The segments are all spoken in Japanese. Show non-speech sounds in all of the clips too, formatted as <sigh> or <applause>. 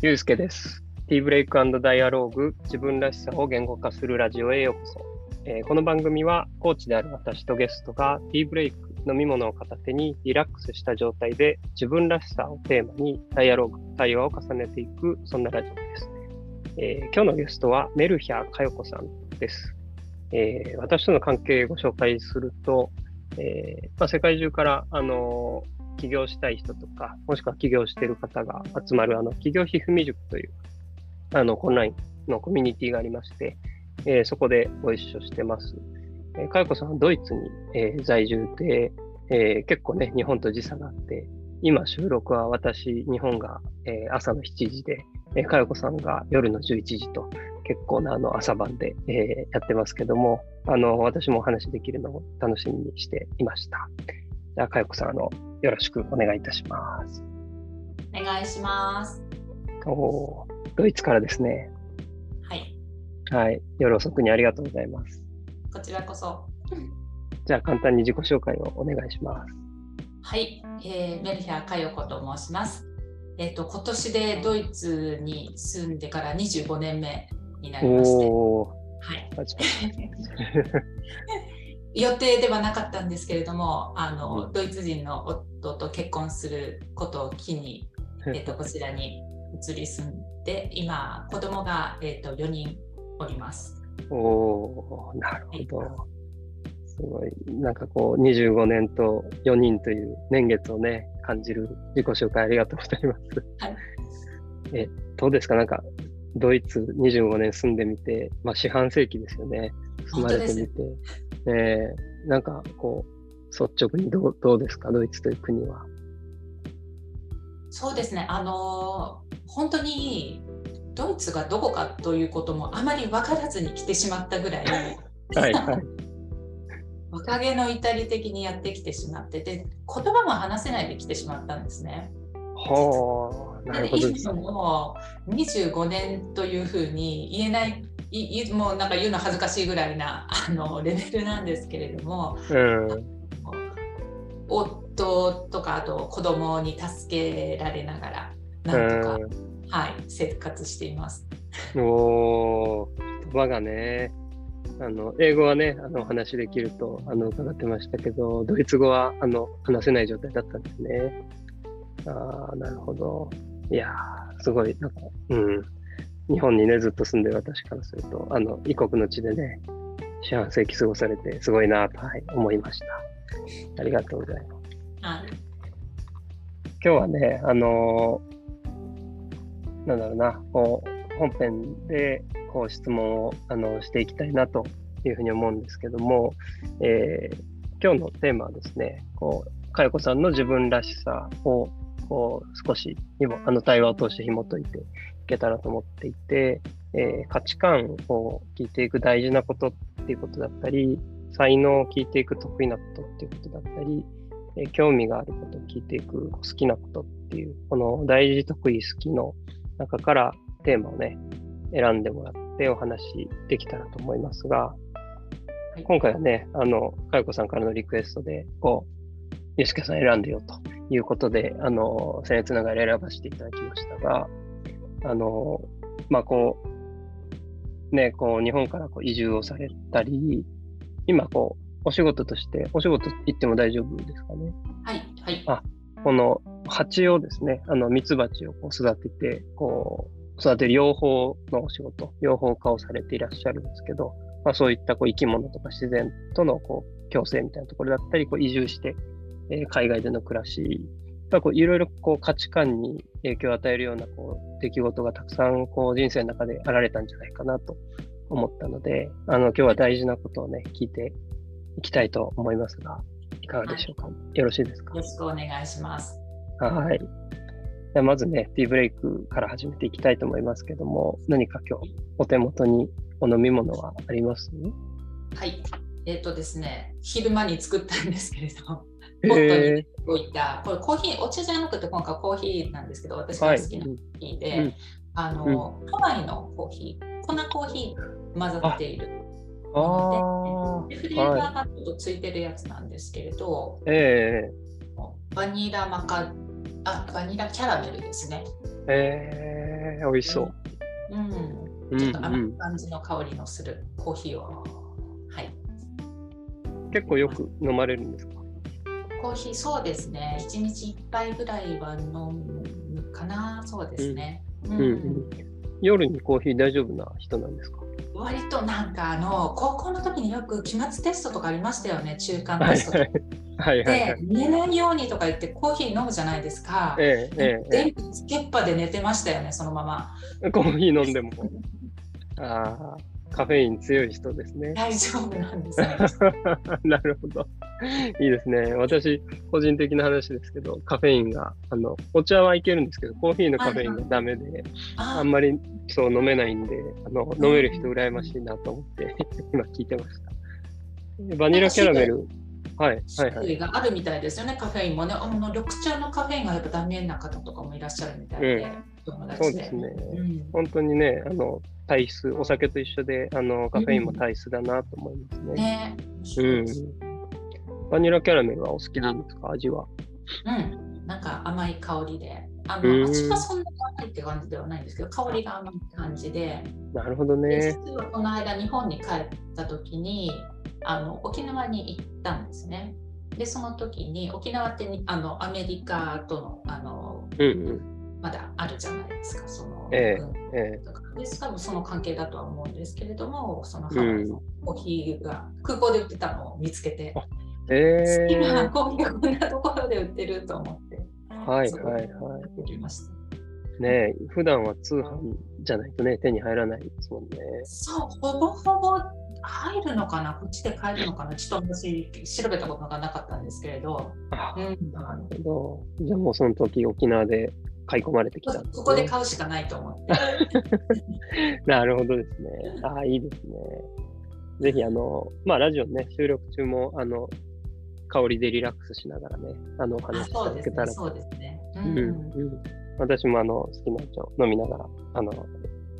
ゆうすけです。ティーブレイクダイアローグ、自分らしさを言語化するラジオへようこそ。えーこの番組は、コーチである私とゲストが、ティーブレイク、飲み物を片手にリラックスした状態で、自分らしさをテーマにダイアローグ、対話を重ねていく、そんなラジオです。えー今日のゲストは、メルヒャー佳代子さんです。えー私との関係をご紹介すると、えまあ、世界中から、あのー起業したい人とか、もしくは起業している方が集まる、あの、企業ひふみ塾という、あの、オンラインのコミュニティがありまして、えーそこでご一緒してます。えー、かよこさんはドイツに、えー在住で、えー結構ね、日本と時差があって、今収録は私、日本が、えー朝の7時で、えーかよこさんが夜の11時と、結構なあの朝晩で、えーやってますけども、あの、私もお話できるのを楽しみにしていました。じゃあ、かよこさん、あの、よろしくお願いいたします。お願いします。おードイツからですね。はい、はい。夜遅くにありがとうございます。こちらこそ。じゃあ、簡単に自己紹介をお願いします。はい、えーメルヒャー佳代子と申します。えっ、と今年でドイツに住んでから25年目になりまして、はい、<laughs> 予定ではなかったんですけれども、あのドイツ人の夫と結婚することを機に、えっ、とこちらに移り住んで、今子供がえっ、と4人おります。おー、なるほど。すごい。なんかこう、25年と4人という年月をね、感じる自己紹介ありがとうございます。はいえ、どうですか？なんか、ドイツ25年住んでみて、まあ四半世紀ですよね。住まれてみて。えーなんかこう、率直にどうどうですか？ドイツという国は。そうですね、あのー本当にドイツがどこかということもあまり分からずに来てしまったぐらい、は <laughs> いはい。<laughs> 若気の至り的にやってきてしまって、で言葉も話せないで来てしまったんですね。はあ、なるほどね。も25年というふうに言えない、いいもうなんか言うの恥ずかしいぐらいなあのレベルなんですけれども、うん。夫とかあと子供に助けられながら、なんとか、はい、生活しています。うん、おー言葉がね、あの英語はね、あのお話しできるとあの伺ってましたけど、ドイツ語はあの話せない状態だったんですね。ああ、なるほど。いやー、すごい、なんか、うん。日本にね、ずっと住んでる私からすると、あの、異国の地でね、四半世紀過ごされて、すごいなと、はい、思いました。ありがとうございます。はい今日はね、あのーなんだろうな、こう、本編で、こう、質問を、あの、していきたいなというふうに思うんですけども、えー今日のテーマはですね、こう、かよこさんの自分らしさを、こう、少し、あの、対話を通して紐解いていけたらと思っていて、えー価値観を聞いていく大事なことっていうことだったり、才能を聞いていく得意なことっていうことだったり、えー興味があることを聞いていく好きなことっていう、この大事得意好きの中からテーマをね、選んでもらってお話しできたらと思いますが、い。今回はね、あの、かよこさんからのリクエストで、こう、ゆうすけさん選んでよということで、あの、僭越ながら選ばせていただきましたが、あの、まあ、こう、ね、こう、日本からこう移住をされたり、今、こう、お仕事として、お仕事行っても大丈夫ですかね？はいはいあこの蜂をですね、あの、蜜蜂をこう育てて、こう、育てる養蜂のお仕事、養蜂家をされていらっしゃるんですけど、まあそういったこう生き物とか自然とのこう共生みたいなところだったり、こう移住して、えー海外での暮らし、まあこういろいろこう価値観に影響を与えるようなこう出来事がたくさんこう人生の中であられたんじゃないかなと思ったので、あの今日は大事なことをね、聞いていきたいと思いますが、いかがでしょうか？よろしいですか？よろしくお願いします。はい。じゃあまずね、ティーブレイクから始めていきたいと思いますけども、何か今日お手元にお飲み物はあります？はい。えっ、とですね、昼間に作ったんですけれど、ポえットーに置いた、これコーヒー、お茶じゃなくて今回コーヒーなんですけど、私がはい。好きなコーヒーで、うんあの、ハワイのコーヒー、粉コーヒー混ざっている。あでフレーバーがちょっとついてるやつなんですけれど、えバニラマカあバニラキャラメルですね。えええー、美味しそう。うん、ちょっと甘い感じの香りのするコーヒーを。はい。結構よく飲まれるんですか？コーヒー、そうですね。1日1杯ぐらいは飲むかな、そうですね。うん、うん、夜にコーヒー大丈夫な人なんですか？割となんかあの高校の時によく期末テストとかありましたよね中間テストとか。はいはいはい、で寝ないようにとか言ってコーヒー飲むじゃないですか。ええええ、電気つけっぱで寝てましたよねそのまま。コーヒー飲んでも。ああ。カフェイン強い人ですね。大丈夫なんです、ね、<laughs> なるほど。いいですね。私、個人的な話ですけど、カフェインが、あの、お茶はいけるんですけど、コーヒーのカフェインがダメで、あんまりそう飲めないんで、あの飲める人羨ましいなと思って、<laughs> 今聞いてました。バニラキャラメル。はい、はい、はい。があるみたいですよね、カフェインもね。あの緑茶のカフェインがやっぱダメな方とかもいらっしゃるみたいで、うん、そうですね、うん、本当にね、あの体質、お酒と一緒で、あのカフェインも体質だなと思いますね。ねうん。バニラキャラメルはお好きなんですか、味は。うん、なんか甘い香りで。あの味はそんなに甘いって感じではないんですけど、香りが甘い感じで。なるほどね。実はこの間、日本に帰った時に、あの沖縄に行ったんですね。で、その時に沖縄ってあのアメリカとのあの、うんうんまだあるじゃないですか、その、えーえー、です多分その関係だとは思うんですけれども、そのハワイのコーヒーが空港で売ってたのを見つけて、うん、えー、好きなコーヒーがこんなところで売ってると思って、はいはいはい。売りました。ね普段は通販じゃないとね、手に入らないですもんね。そう、ほぼほぼ入るのかな、こっちで買えるのかな、ちょっと私、調べたことがなかったんですけれど。あうん、なるほど。じゃあもうその時沖縄で買い込まれてきた、ね、ここで買うしかないと思って。<laughs> なるほどですね。ああ、いいですね。ぜひ、あの、まあ、ラジオね、収録中も、あの、香りでリラックスしながらね、あの、お話しいただけたらそうですね。うん、うん、私も、あの、好きなお茶を飲みながら、あの、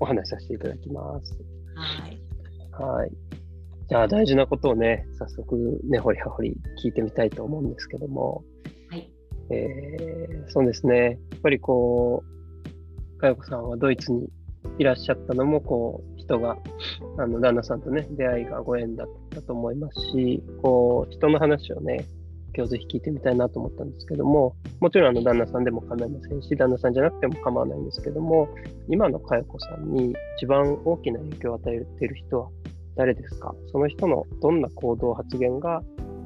お話しさせていただきます。はい。はい。じゃあ、大事なことをね、早速、ね、ほりはほり聞いてみたいと思うんですけども、えー、そうですね。やっぱりこう、かよこさんはドイツにいらっしゃったのも、こう、人が、あの、旦那さんとね、出会いがご縁だったと思いますし、こう、人の話をね、今日ぜひ聞いてみたいなと思ったんですけども、もちろんあの旦那さんでも構いませんし、旦那さんじゃなくても構わないんですけども、今のかよこさんに一番大きな影響を与えている人は誰ですか？その人のどんな行動、発言が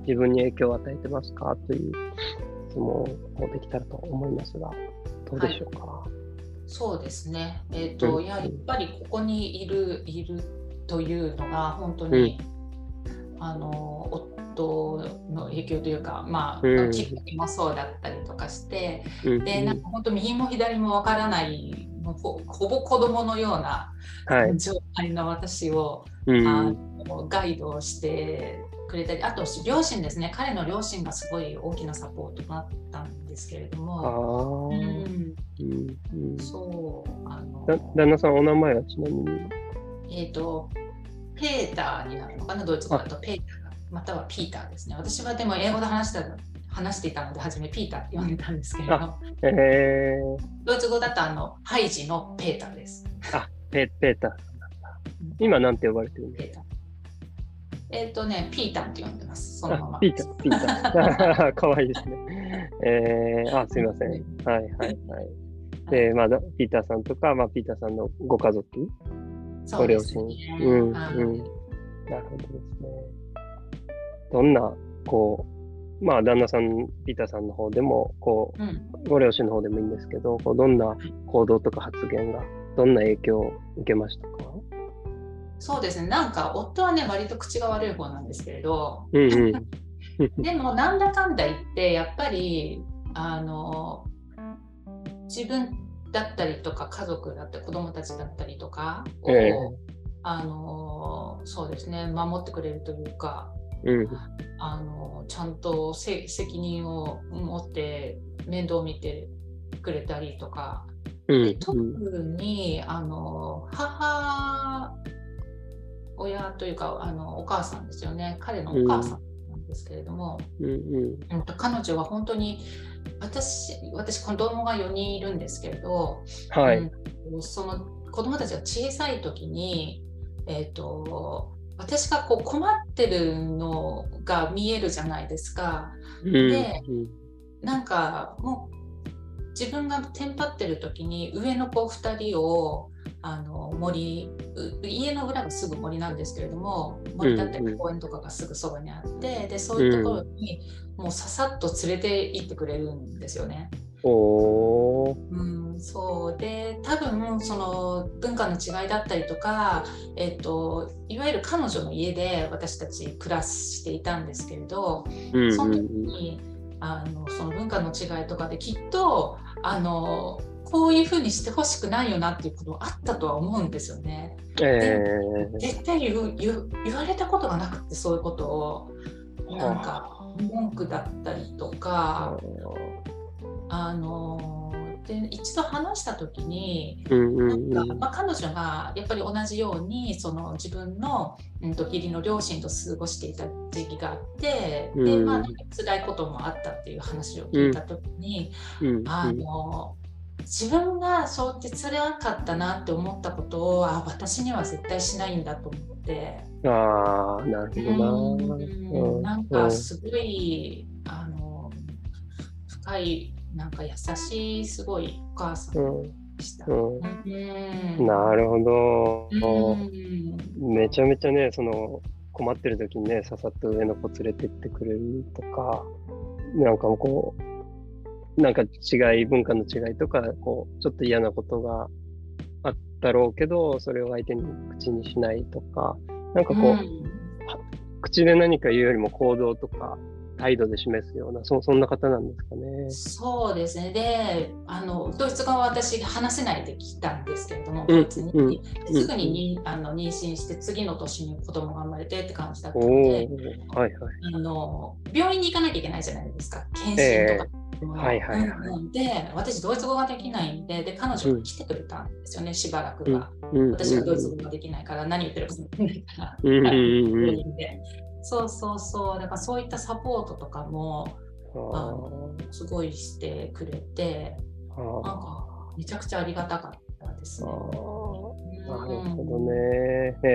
自分に影響を与えてますか？という質問もできたらと思いますが、どうでしょうか？はい、そうですね、えーと、うん、やっぱりここにいるいるというのが本当に、うん、あの夫の影響というか、まあ、うん、きっかけもそうだったりとかして、うん、でなんか本当右も左もわからないもうほほぼ子供のような状態の私を、はい、あのガイドしてくれたりあと両親ですね。彼の両親がすごい大きなサポートがあったんですけれども、うん、うん、そうあの。旦那さんお名前はちなみに？えっ、ー、とペーターになるのかな？ドイツ語だとペーター。またはピーターですね。私はでも英語で話した話していたので初めピーターって呼んでたんですけれど、えー、ドイツ語だとあのハイジのペーターです。あペペーター。今なんて呼ばれてるんですか？えっ、ー、とね、ピータンって呼んでます。そのまま。ピータン、ピータン。<laughs> かわいいですね。えー、あ、すみません。はいはいはい。で、まあ、ピーターさんとか、まあ、ピーターさんのご家族、ご両親。うん、うん。なるほどですね。どんな、こう、まあ、旦那さん、ピーターさんの方でも、こう、うん、ご両親の方でもいいんですけど、こうどんな行動とか発言が、どんな影響を受けましたか？そうですね。なんか夫はね割と口が悪い方なんですけれど、うんうん、でもなんだかんだ言ってやっぱりあの自分だったりとか家族だったり子供たちだったりとかを、えー、あのそうですね守ってくれるというか、うん、あのちゃんと責任を持って面倒を見てくれたりとか、うん、特にあの母親というかあのお母さんですよね。彼のお母さんなんでですけれども、うん。うん彼女は本当に私私子供が4人いるんですけれど、はい。うんその子供たちが小さい時に、えー、と私がこう困ってるのが見えるじゃないですか。うん。でうんなんかもう自分がテンパってる時に上の子2人をあの森う家の裏がすぐ森なんですけれども森だったりうんうん公園とかがすぐそばにあってでそういうところにもうささっと連れて行ってくれるんですよね。おー。うん、そう。で多分その文化の違いだったりとか、えっと、いわゆる彼女の家で私たち暮らしていたんですけれどうんその時うん。うんにあのその文化の違いとかできっとあのこういうふうにしてほしくないよなっていうことあったとは思うんですよね。え絶対言われたことがなくってそういうことをーなんか文句だったりとか。あので一度話した時になんまあ、彼女がやっぱり同じようにその自分の、うん、と義理の両親と過ごしていた時期があって、でうん。まあ、辛いこともあったっていう話を聞いた時に、うん。あの自分がそうやって辛かったなって思ったことをあ私には絶対しないんだと思って。ああ、なるほどな。うんなんかすごい、あの深いなんか優しいすごいお母さんうんでした。うんうんなるほど。うんめちゃめちゃね、その困ってる時にね、ささっと上の子連れてってくれるとか、なんかこう、なんか違い、文化の違いとか、こう、ちょっと嫌なことがあったろうけど、それを相手に口にしないとか、なんかこう、うん口で何か言うよりも行動とか態度で示すような、そそんな方なんですかね。そうですね。で、あのドイツ語は私話せないで来たんですけれども、うんドイツに、うんすぐににあの妊娠して次の年に子供が生まれてって感じだったおので、お、はいはい。あの病院に行かなきゃいけないじゃないですか。検診とか。はいはいはい。うんうん。で私ドイツ語ができないんでで彼女が来てくれたんですよね、しばらくは。うん。私がドイツ語ができないから何言ってるか分かんないから。<laughs> そうそうそう。だからそういったサポートとかもああのすごいしてくれてー。なんあかめちゃくちゃありがたかったですー。ね。なるほどね。へ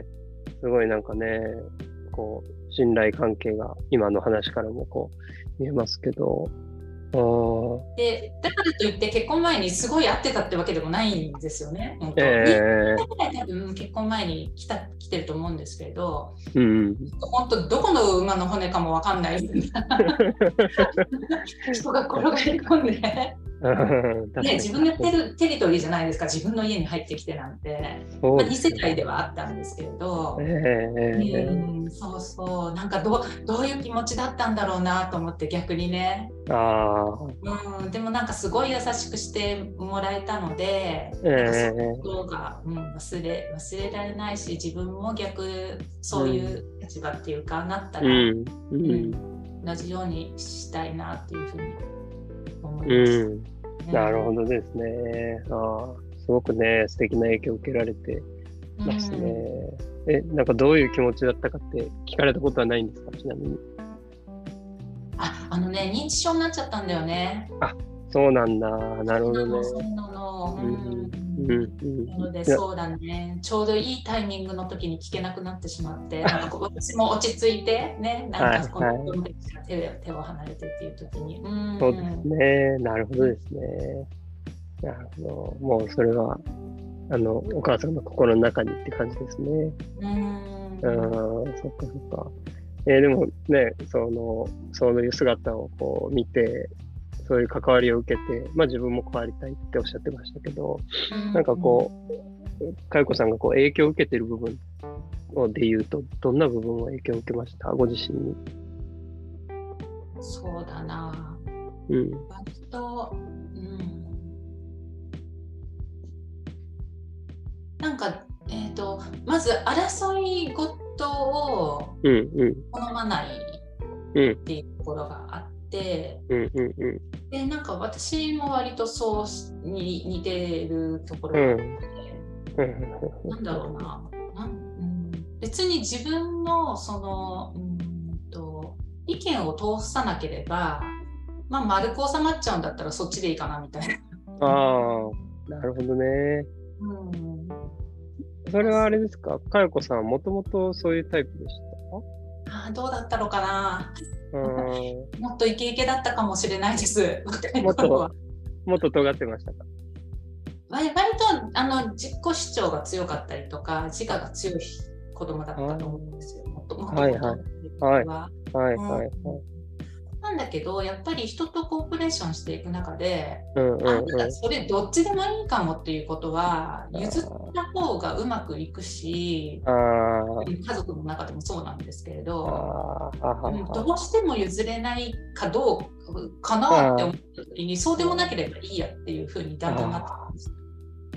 えすごいなんかね、こう、信頼関係が今の話からもこう見えますけど、でだからといって結婚前にすごい会ってたってわけでもないんですよね。本当え2回ぐらい多分結婚前に来た来てると思うんですけれどー、うん。本当どこの馬の骨かもわかんない。<laughs> 人が転がり込んで、ね、自分がテルテリトリーじゃないですか。自分の家に入ってきてなんて、まあ、2そうです世帯ではあったんですけれど。ええうん、そうそう。なんかどうどういう気持ちだったんだろうなと思って逆にね、ああ、うん、でもなんかすごい優しくしてもらえたので、えなんかそうえいうことが、うん、忘れ忘れられないし自分も逆そういう立場っていうか、なったら、うん、うん、同じようにしたいなっていうふうに思いまうした。ん。なるほどですね。ああ、すごくね、素敵な影響を受けられてどますね。え、なんかどういう気持ちだったかって聞かれたことはないんですか、ちなみに。ああのね認知症になっちゃったんだよね。そうなんだ。なるほどね。なの。でそうだねちょうどいいタイミングの時に聞けなくなってしまってなんか私も落ち着いてねなんかこはいの子供たちが手を離れてっていう時にうんそうですね。なるほどですね。なるほど。もうそれは、あの、お母さんの心の中にって感じですね。うんうん、そっかそっか。えーでもね、その、そういう姿をこう見て、そういう関わりを受けて、まあ自分も変わりたいっておっしゃってましたけど、なんかこう、かよこさんがこう影響を受けてる部分をで言うと、どんな部分を影響を受けました？ご自身に。うんそうだなうん。割とうんなんかえっ、とまず争い事をうんうん。好まないうんっていうところがあって、うんうんうん。でなんか私も割とそうに似てるところがあって、うん。<laughs> なんだろうな。なん、うん、別に自分のそのうんと意見を通さなければ、まあ、丸く収まっちゃうんだったらそっちでいいかなみたいな。ああ、なるほどね。うん、それはあれですか？かよこさんはもともとそういうタイプでしあーどうだったのかな？<laughs> もっとイケイケだったかもしれないです。<laughs> もっと、もっと尖ってましたか？割割とあの自己主張が強かったりとか自我が強い子供だったと思うんですよ。もっともっとはいはいはいはいはいはい。なんだけどやっぱり人とコーポレーションしていく中で、うんうんうん。あそれどっちでもいいかもっていうことは譲った方がうまくいくし家族の中でもそうなんですけれど、どうしても譲れないかどうかなって思った時にそうでもなければいいやっていうふうにだんだんなってきます。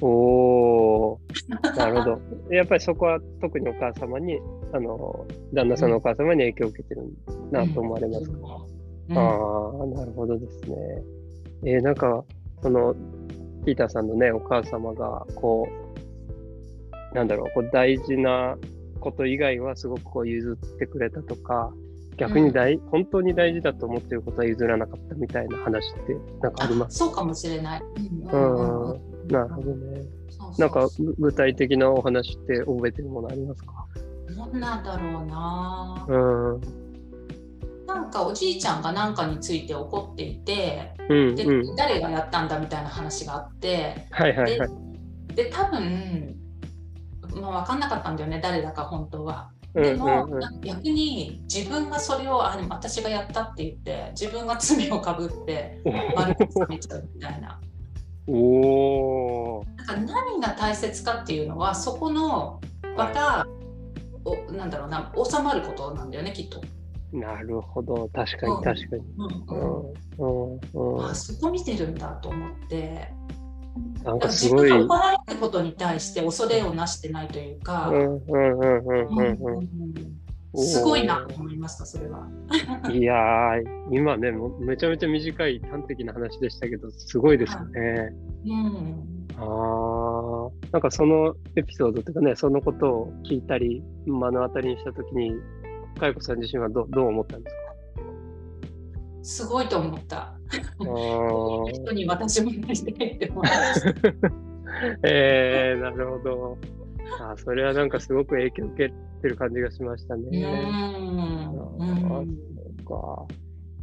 おー。なるほど。<laughs> やっぱりそこは特にお母様に、あの、旦那さんのお母様に影響を受けてるなと思われますか、うんああ、なるほどですね。えーなんか、その、ピーターさんのね、お母様が、こう、なんだろう、こう大事なこと以外はすごくこう譲ってくれたとか、逆に大、本当に大事だと思っていることは譲らなかったみたいな話って、なんかあります？そうかもしれない。ううんん、なるほどね。そうそうなんかぐ具体的なお話って覚えてるものありますか？なんだろうな。うん。なんかおじいちゃんが何かについて怒っていて、うん、で、うん。誰がやったんだみたいな話があって、はいはいはい。で、多分、まあ、分かんなかったんだよね、誰だか本当は。うんでも、うんうんなんか逆に自分がそれをあ私がやったって言って自分が罪をかぶって <laughs> 丸く収めちゃうみたいな。おから何が大切かっていうのはそこの場が、おなんだろうな収まることなんだよねきっと。なるほど。確かにうん確かに。うんうんうんうんあそこ見てるんだと思って。なんだかすごい。自分うんが怒られることに対して恐れをなしてないというか、うんうんうんうんうん。うんすごいなと思いましたそれは。<laughs> いやー、今ね、めちゃめちゃ短い端的な話でしたけど、すごいですよね。うんああ、なんかそのエピソードというかね、そのことを聞いたり、目の当たりにしたときに、かよこさん自身はどどう思ったんですすごいと思った。人に私もなりたいって思いました。<laughs> えー、なるほど。あーそれはなんかすごく影響を受けてる感じがしましたね。うんあーうんそうか。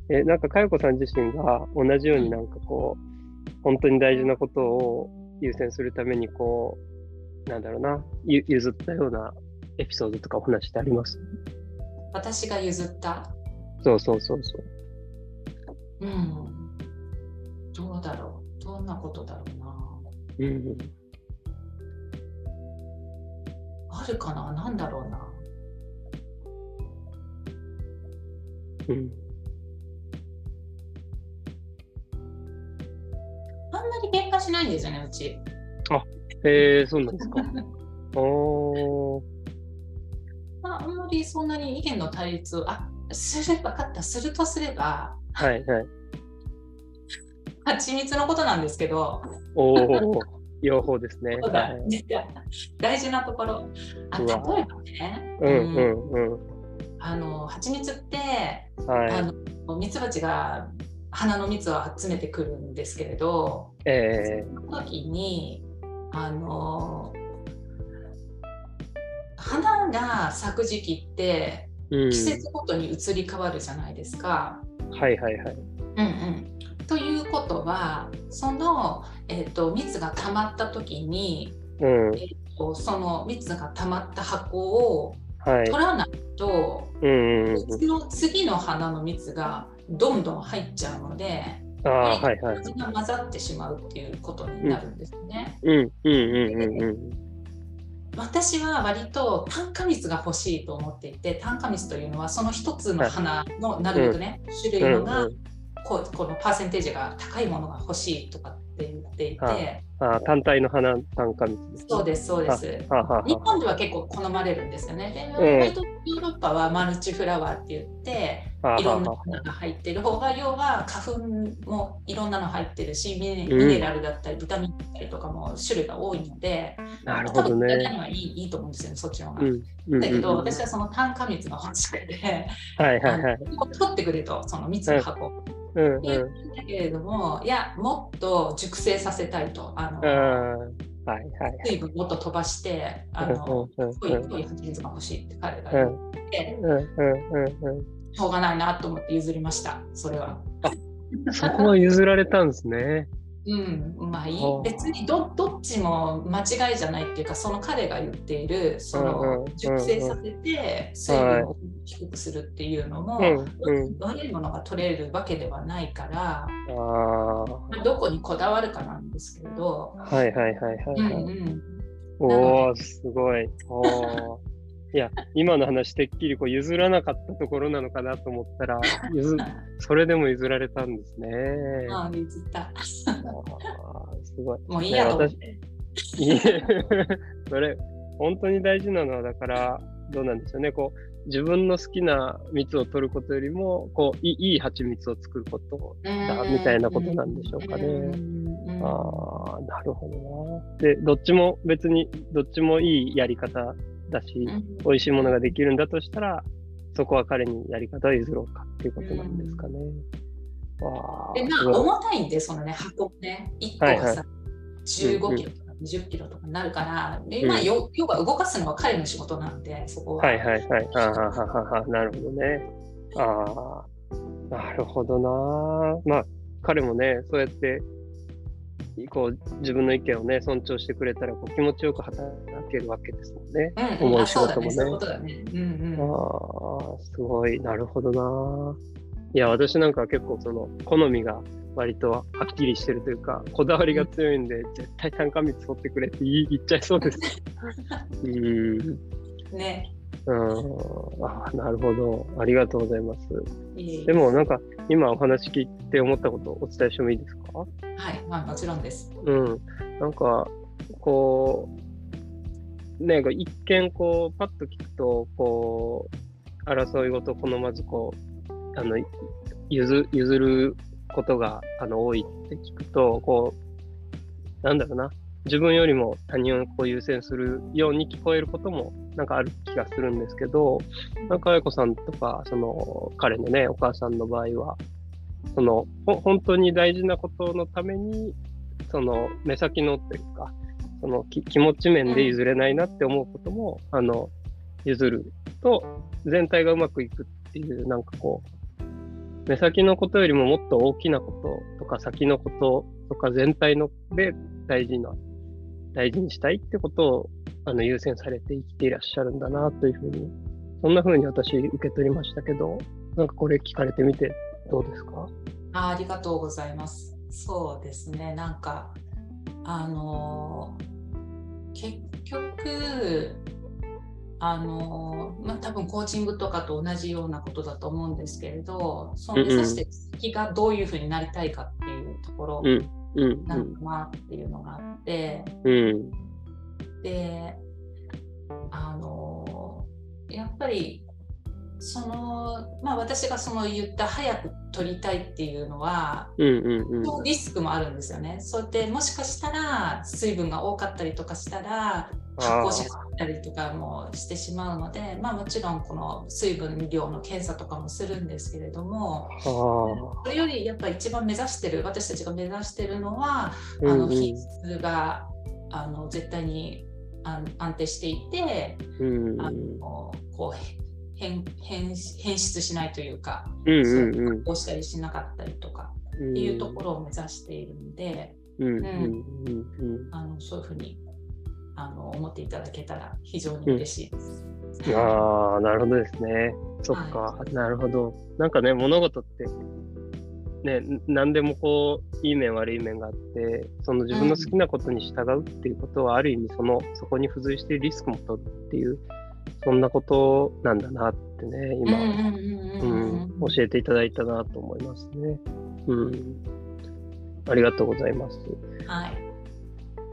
え、なんか、かよこさん自身が同じようになんかこう、本当に大事なことを優先するために、こう、なんだろうな、ゆ譲ったようなエピソードとかお話ってあります？私が譲った。そうそうそうそう。うん。どうだろう。どんなことだろうな。うん。あるかな？なんだろうな。うん。あんまり喧嘩しないんですよね、うち。えー、そうなんですか。<laughs> おー。まあ、あんまりそんなに意見の対立を、あ、すれば分かった。するとすれば、はいはい。蜂蜜のことなんですけど、おー。両方ですね。そうだはい大事なところ。あ例えばね、うんうんうん。あの蜂蜜って、あはい。の蜜蜂が花の蜜を集めてくるんですけれど、えその時にあの花が咲く時期って。季節ごとに移り変わるじゃないですか。はいはいはい。うんうん、ということはその、えー、と蜜が溜まった時に、うん。えー、とその蜜が溜まった箱をはい取。らないと、うんうんうん。次の次の花の蜜がどんどん入っちゃうので。ああ、はいはい。味が混ざってしまうっていうことになるんですね。うんうんうんうんうん。私は割と単価蜜が欲しいと思っていて単価蜜というのはその一つの花のなるべくね、種類のが、こうこのパーセンテージが高いものが欲しいとかって言っていて、はいああ、単体の花単価蜜ですね。そうですそうです。日本では結構好まれるんですよね。で、ヨーロッパはマルチフラワーって言って、いろんな花が入ってる方が要は花粉もいろんなの入ってるしミネラルだったりビタミンだったりとかも種類が多いので、なるほどね。にはいいいいと思うんですよねそっちの方が。うん、だけど、私はその炭化蜜の方式で、はいはいはい、取ってくれとその蜜の箱。うんうん、だけれどもいやもっと熟成させたいとあの、はいはい、水分もっと飛ばしてあの、濃い濃い蜂蜜が欲しいって彼が言って、しょうがないなと思って譲りましたそれは。そこは譲られたんですね。うん、まあいい。別にどどっちも間違いじゃないっていうかその彼が言っているその熟成させて水分を低くするっていうのも、悪いものが取れるわけではないからどこにこだわるかなんですけれど。はいはいはいはい、はい。うんうん、おおすごい。おいや、今の話、てっきりこう譲らなかったところなのかなと思ったら、<laughs> 譲それでも譲られたんですね。ああ、譲った。あすごい。もういいやと思って。いえ、<laughs> それ、本当に大事なのは、だから、どうなんでしょうね。こう自分の好きな蜜を取ることよりもこういい蜂蜜を作ることだみたいなことなんでしょうかね。ああなるほどな。でどっちも別にどっちもいいやり方だし、うん、美味しいものができるんだとしたら、そこは彼にやり方を譲ろうかっていうことなんですかね。でまあ、重たいんで、そのね、箱ね、1個がさ、はいはい、15キロとか20キロとかになるから、でまあ、要は動かすのは彼の仕事なんで、そこは。はいはいはい。あはははなるほどね。ああ、なるほどな。まあ、彼もね、そうやってこう自分の意見をね尊重してくれたらこう気持ちよく働けるわけですもんね。うん、重い仕事もね。あ、ねうんうん、あすごいなるほどな。いや私なんか結構その好みが割とはっきりしてるというかこだわりが強いんで、うん、絶対炭化蜜取ってくれって言っちゃいそうです。<laughs> うんね。うん、あなるほど。ありがとうございます。でもなんか今お話聞いて思ったことをお伝えしてもいいですか？はい、まあ、もちろんです。うん。なんか、こう、ね、一見こう、パッと聞くと、こう、争いごと好まずこう、あの、譲譲ることがあの多いって聞くと、こう、なんだろうな、自分よりも他人を優先するように聞こえることもなんかある気がするんですけど、なんか、あやこさんとか、その、彼のね、お母さんの場合は、その、本当に大事なことのために、その、目先のというか、その気持ち面で譲れないなって思うことも、あの、譲ると、全体がうまくいくっていう、なんかこう、目先のことよりももっと大きなこととか先のこととか全体ので大事な大事にしたいってことをあの優先されて生きていらっしゃるんだなというふうに、そんなふうに私受け取りましたけど、なんかこれ聞かれてみてどうですか？あありがとうございます。そうですね、なんか、あの結局、あのまあ、多分コーチングとかと同じようなことだと思うんですけれどその目指して先がどういうふうになりたいかっていうところなのかなっていうのがあって、うん、であのやっぱりそのまあ私がその言った早く取りたいっていうのは、うんうんうん、リスクもあるんですよね。そうやってもしかしたら水分が多かったりとかしたら発酵しったりとかもしてしまうのでまあもちろんこの水分量の検査とかもするんですけれどもそれよりやっぱ一番目指してる私たちが目指してるのは、うんうん、あの品質があの絶対に安定していて、うん、あのこう変変変質しないというか、うんうんうん、こうしたりしなかったりとかっていうところを目指しているので、そういうふうにあの思っていただけたら非常に嬉しいです。うん、ああ、なるほどですね。そっか、はい、なるほど。なんかね、物事って、ね、何でもこう、いい面悪い面があって、その自分の好きなことに従うっていうことは、ある意味その、そこに付随してリスクも取るっていうそんなことなんだなってね、今、教えていただいたなと思いますね。うん。ありがとうございます。はい。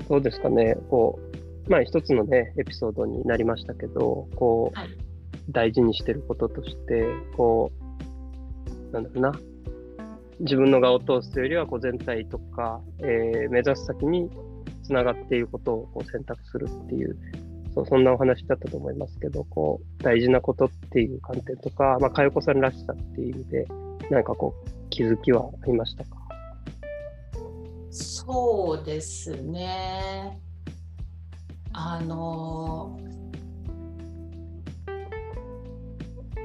そうですかね、こう、まあ一つのね、エピソードになりましたけど、こう、はい、大事にしてることとして、こなんだろうな、自分の側を通すというよりは、こう全体とか、えー、目指す先につながっていることをこう選択するっていう、そうそんなお話だったと思いますけど、こう大事なことっていう観点とか、まあ、かよこさんらしさっていう意味で、何かこう気づきはありましたか？そうですね。あの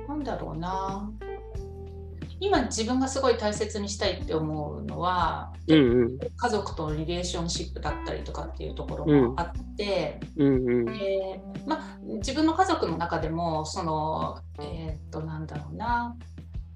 なんだろうな。今自分がすごい大切にしたいって思うのは、うんうん、家族とのリレーションシップだったりとかっていうところもあって、うんでま自分の家族の中でもそのえっ、となんだろうな。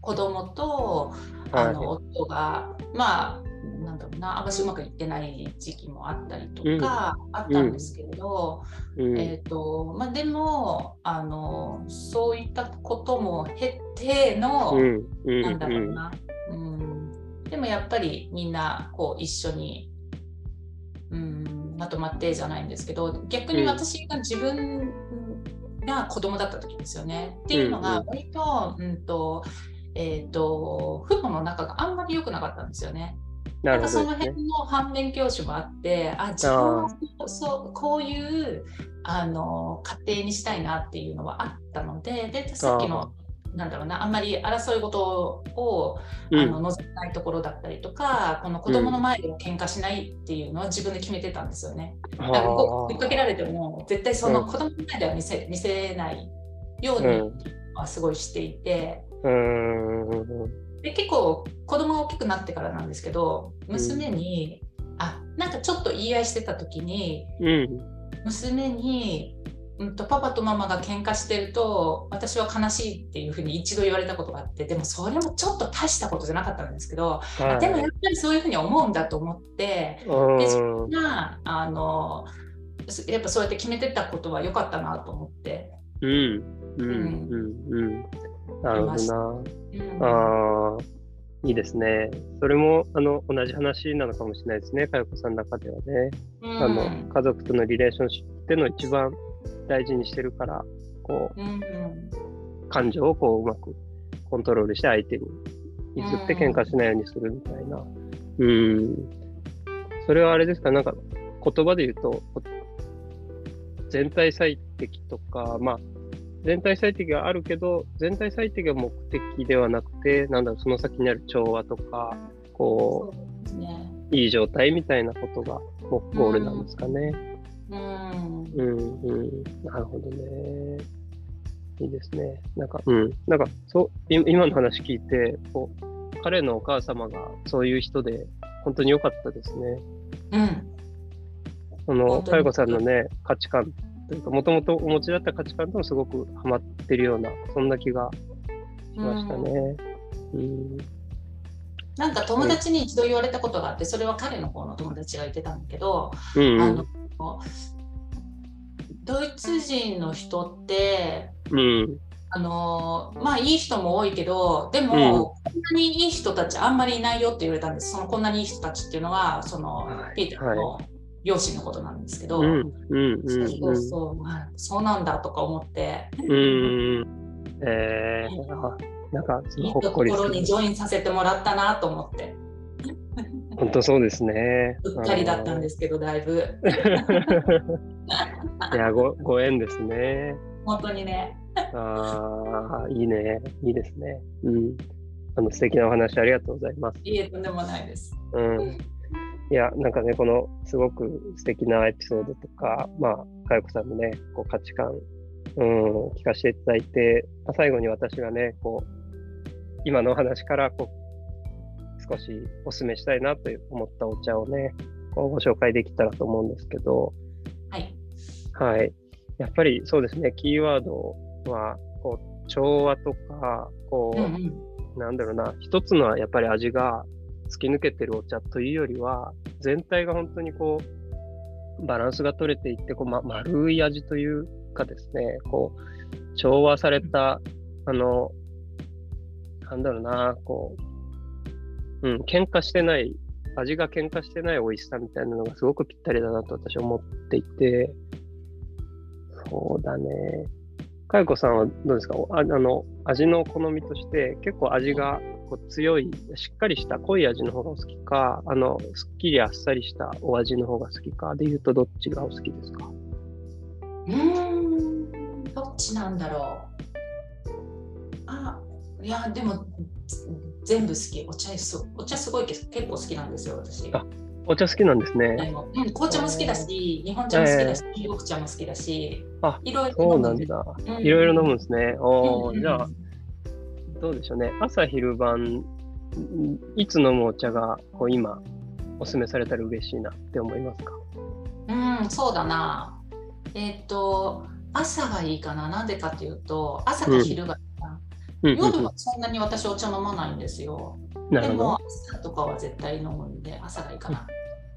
子供とあの、夫がまあなんだろうな。あんましうまくいってない時期もあったりとか、あったんですけれど、うん、えーとまあ、でもあのそういったことも経ての、うん、なんだろうな、うん、でもやっぱりみんなこう一緒に、うん、まとまってじゃないんですけど逆に私が自分が子供だった時ですよね。っていうのが割と,、うんとえーと、父母の仲があんまり良くなかったんですよね。なんかその辺の反面教師もあってあ自分はそうこういうあの家庭にしたいなっていうのはあったのででさっきのなんだろうなあんまり争い事をあの望まないところだったりとか、この子供の前で喧嘩しないっていうのは自分で決めてたんですよね。うん、追っかけられても絶対その子供の前では見せ見せないようにはすごいしていて。で結構子供が大きくなってからなんですけど娘に、うん、あなんかちょっと言い合いしてた時に、うん、娘に、うんと、パパとママが喧嘩してると私は悲しいっていうふうに一度言われたことがあってでもそれもちょっと大したことじゃなかったんですけど、はい、でもやっぱりそういうふうに思うんだと思ってで自分があのやっぱそうやって決めてたことは良かったなと思って。うん。うん。うん。うんなるほどな。ああ、いいですね。それもあの同じ話なのかもしれないですね、かよこさんの中ではね。うん、あの家族とのリレーションシップっていうのを一番大事にしてるから、こう、うん、感情をこううまくコントロールして相手に譲って喧嘩しないようにするみたいな。うん。それはあれですか、なんか言葉で言うと、全体最適とか、まあ、全体最適があるけど、全体最適が目的ではなくて、なんだろう、その先にある調和とか、こう、ね、いい状態みたいなことがゴールなんですかね。うん、うん、うん、なるほどね。いいですね。なんか、うん、なんか、そう、今の話聞いて、こう、彼のお母様がそういう人で、本当に良かったですね。うん。その、佳代子さんのね、価値観というか、もともとお持ちだった価値観ともすごくハマってるような、そんな気がしましたね。うん、うん。なんか友達に一度言われたことがあって、それは彼の方の友達が言ってたんだけど、うんあのドイツ人の人って、うん、あのまあいい人も多いけどでも、うん、こんなにいい人たちあんまりいないよって言われたんです。そのこんなにいい人たちっていうのはその、はい、ピーターの両親のことなんですけど、うんうんうん、そうそうそう、なんだとか思って。うんえー、なんかいいところにジョインさせてもらったなと思って。本当そうですね。うっかりだったんですけど、だいぶ。<laughs> いやご、ご縁ですね。本当にね。ああ、いいね。いいですね。うん。あの素敵なお話ありがとうございます。いえ、とんでもないです。うん。いや、なんかね、このすごく素敵なエピソードとか、まあ、かよこさんのね、こう価値観、うん、聞かせていただいて、まあ、最後に私がね、こう、今のお話からこう、少しお勧めしたいなと思ったお茶をね、こうご紹介できたらと思うんですけど、はい。はい。やっぱりそうですね、キーワードは、こう、調和とか、こう、うんうん、なんだろうな、一つのはやっぱり味が突き抜けてるお茶というよりは、全体が本当にこう、バランスが取れていって、こう、ま、丸い味というかですね、こう、調和された、あの、なんだろうな、こう、うん、喧嘩してない、味が喧嘩してない美味しさみたいなのがすごくぴったりだなと私は思っていて、そうだね。かよこさんはどうですか？ああの味の好みとして結構味がこう強い、しっかりした濃い味の方がお好きか、あの、すっきりあっさりしたお味の方が好きかで言うと、どっちがお好きですか？うーん、どっちなんだろう。あ、いや、でも、全部好き。お茶すお茶すごい結構好きなんですよ、私。あお茶好きなんですね。でもうん、紅茶も好きだし、日本茶も好きだし、中国茶も好きだし、あいろいろそう飲むですなんだ。うんいろいろ飲むんですね。じゃあ、どうでしょうね。朝昼晩、いつ飲むお茶がこう今、おすすめされたら嬉しいなって思いますか？うん、そうだな。えっ、と、朝がいいかな。なんでかっていうと、朝か昼がいいな。うんうん夜はそんなに私お茶飲まないんですよ。うん、なるほどでも。朝とかは絶対飲むんで、朝がいいかな。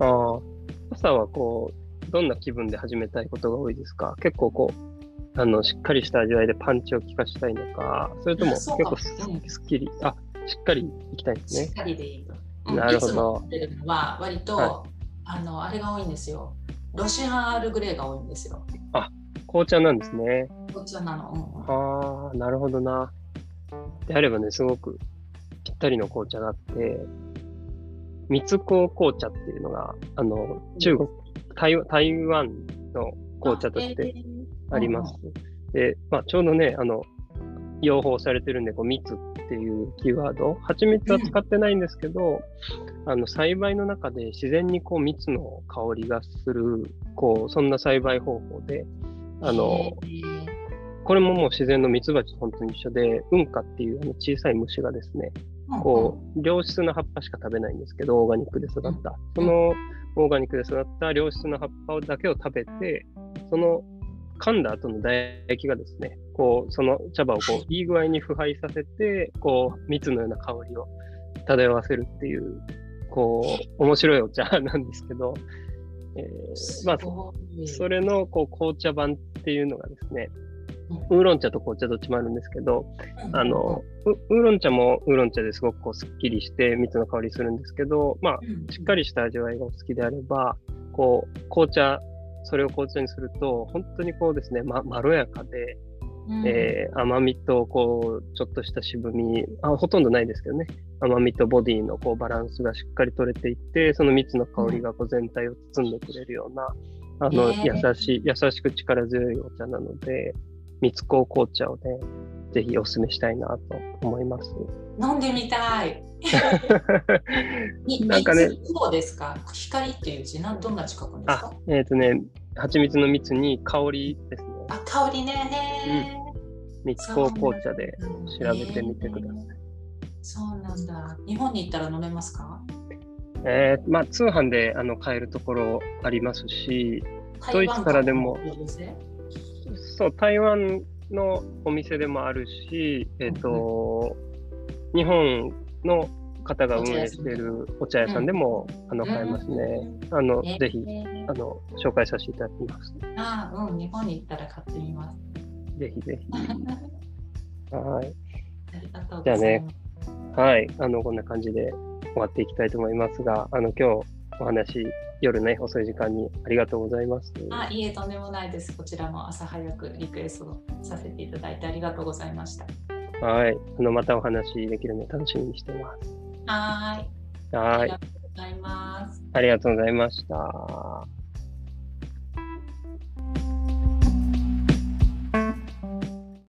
あー朝はこう、どんな気分で始めたいことが多いですか？結構こう、あの、しっかりした味わいでパンチを効かしたいのか、それとも結構す,、うんっきり、あ、しっかりいきたいですねしっ。かりでいいと。うんなるほどは割と、はあのあれが多いんですよ。ロシアンアールグレーが多いんですよ。紅茶なんですね。こっちなの。うんああ、なるほどな。であればね、すごくぴったりの紅茶があって、蜜香紅茶っていうのが、あの、中国、台湾台湾の紅茶としてあります。で、まあ、ちょうどね、あの、養蜂されてるんで、こう、蜜っていうキーワード、蜂蜜は使ってないんですけど、あの、栽培の中で自然にこう、蜜の香りがする、こう、そんな栽培方法で、あの、えー。これももう自然のミツバチと本当に一緒で、運花っていうあの小さい虫がですね、こう、良質な葉っぱしか食べないんですけど、オーガニックで育った。そのオーガニックで育った良質な葉っぱだけを食べて、その噛んだ後の唾液がですね、こう、その茶葉をこう、<laughs> いい具合に腐敗させて、こう、蜜のような香りを漂わせるっていう、こう、面白いお茶なんですけど、えーまあ、それのこう紅茶版っていうのがですねうん、ウーロン茶と紅茶どっちもあるんですけど、うん。あの、ウウーロン茶もウーロン茶ですごくこうすっきりして蜜の香りするんですけど、まあ、うん。しっかりした味わいがお好きであれば、こう、紅茶、それを紅茶にすると、本当にこうですね、ま、まろやかで、うん。えー甘みとこう、ちょっとした渋みあ、ほとんどないですけどね、甘みとボディのこうバランスがしっかり取れていって、その蜜の香りがこう全体を包んでくれるような、あの、ねえ優しい、優しく力強いお茶なので、蜜香紅茶をね、ぜひお勧めしたいなと思います。飲んでみたい。<laughs> になんかね。蜜どうですか？光っていう字。なんどんな字書くんですあか、えっ、とね、蜂蜜の蜜に香りですね。あ香りね。へー。蜜香紅茶で調べてみてください。そうなんだ。日本に行ったら飲めますか？えーまあ、通販であの買えるところありますし、ドイツからでも。そう、台湾のお店でもあるし、えっ、と、日本の方が運営しているお茶屋さんでも、あの買えますね。あの、えーぜひあの紹介させていただきます。あうん日本に行ったら買ってみますぜひぜひ。<laughs> はい。ありがとうございますはい。あの、こんな感じで終わっていきたいと思いますが、あの、今日お話、夜ね、遅い時間にありがとうございます。あいいえとんでもないですこちらも朝早くリクエストさせていただいてありがとうございましたはい。あの、またお話できるのを楽しみにしています。はーいあはい。りがとうございますありがとうございました。